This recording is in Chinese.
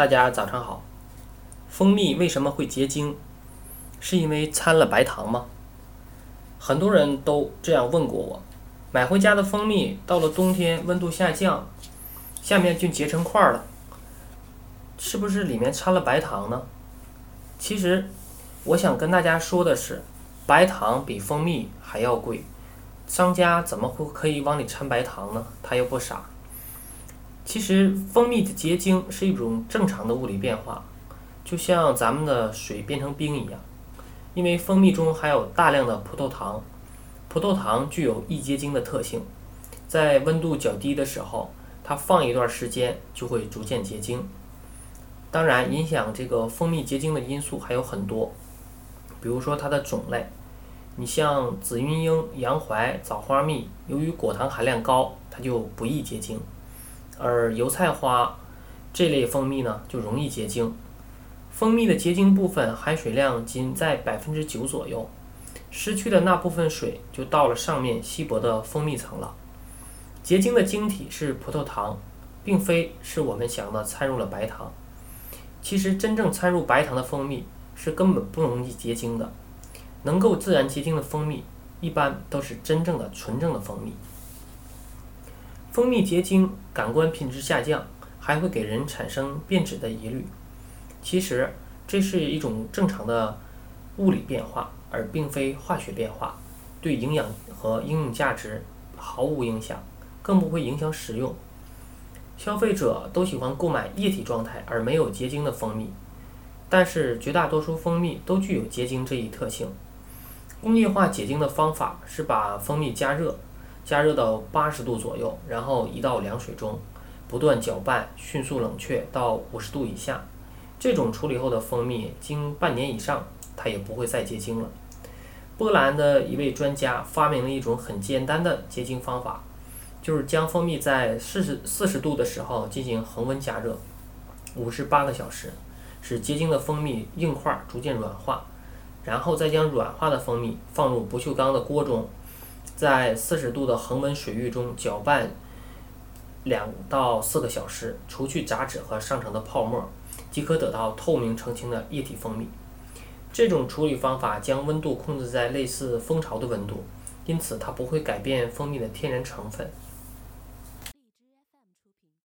大家早上好。蜂蜜为什么会结晶？是因为掺了白糖吗？很多人都这样问过我。买回家的蜂蜜到了冬天温度下降，下面就结成块了，是不是里面掺了白糖呢？其实，我想跟大家说的是，白糖比蜂蜜还要贵，商家怎么会可以往里掺白糖呢？他又不傻。其实，蜂蜜的结晶是一种正常的物理变化，就像咱们的水变成冰一样。因为蜂蜜中含有大量的葡萄糖，葡萄糖具有易结晶的特性，在温度较低的时候，它放一段时间就会逐渐结晶。当然，影响这个蜂蜜结晶的因素还有很多，比如说它的种类。你像紫云英、洋槐、枣花蜜，由于果糖含量高，它就不易结晶。而油菜花这类蜂蜜呢，就容易结晶。蜂蜜的结晶部分含水量仅在百分之九左右，失去的那部分水就到了上面稀薄的蜂蜜层了。结晶的晶体是葡萄糖，并非是我们想的掺入了白糖。其实真正掺入白糖的蜂蜜是根本不容易结晶的。能够自然结晶的蜂蜜，一般都是真正的纯正的蜂蜜。蜂蜜结晶，感官品质下降，还会给人产生变质的疑虑。其实这是一种正常的物理变化，而并非化学变化，对营养和应用价值毫无影响，更不会影响食用。消费者都喜欢购买液体状态而没有结晶的蜂蜜，但是绝大多数蜂蜜都具有结晶这一特性。工业化结晶的方法是把蜂蜜加热。加热到八十度左右，然后移到凉水中，不断搅拌，迅速冷却到五十度以下。这种处理后的蜂蜜，经半年以上，它也不会再结晶了。波兰的一位专家发明了一种很简单的结晶方法，就是将蜂蜜在四十四十度的时候进行恒温加热，五至八个小时，使结晶的蜂蜜硬块逐渐软化，然后再将软化的蜂蜜放入不锈钢的锅中。在四十度的恒温水域中搅拌两到四个小时，除去杂质和上层的泡沫，即可得到透明澄清的液体蜂蜜。这种处理方法将温度控制在类似蜂巢的温度，因此它不会改变蜂蜜的天然成分。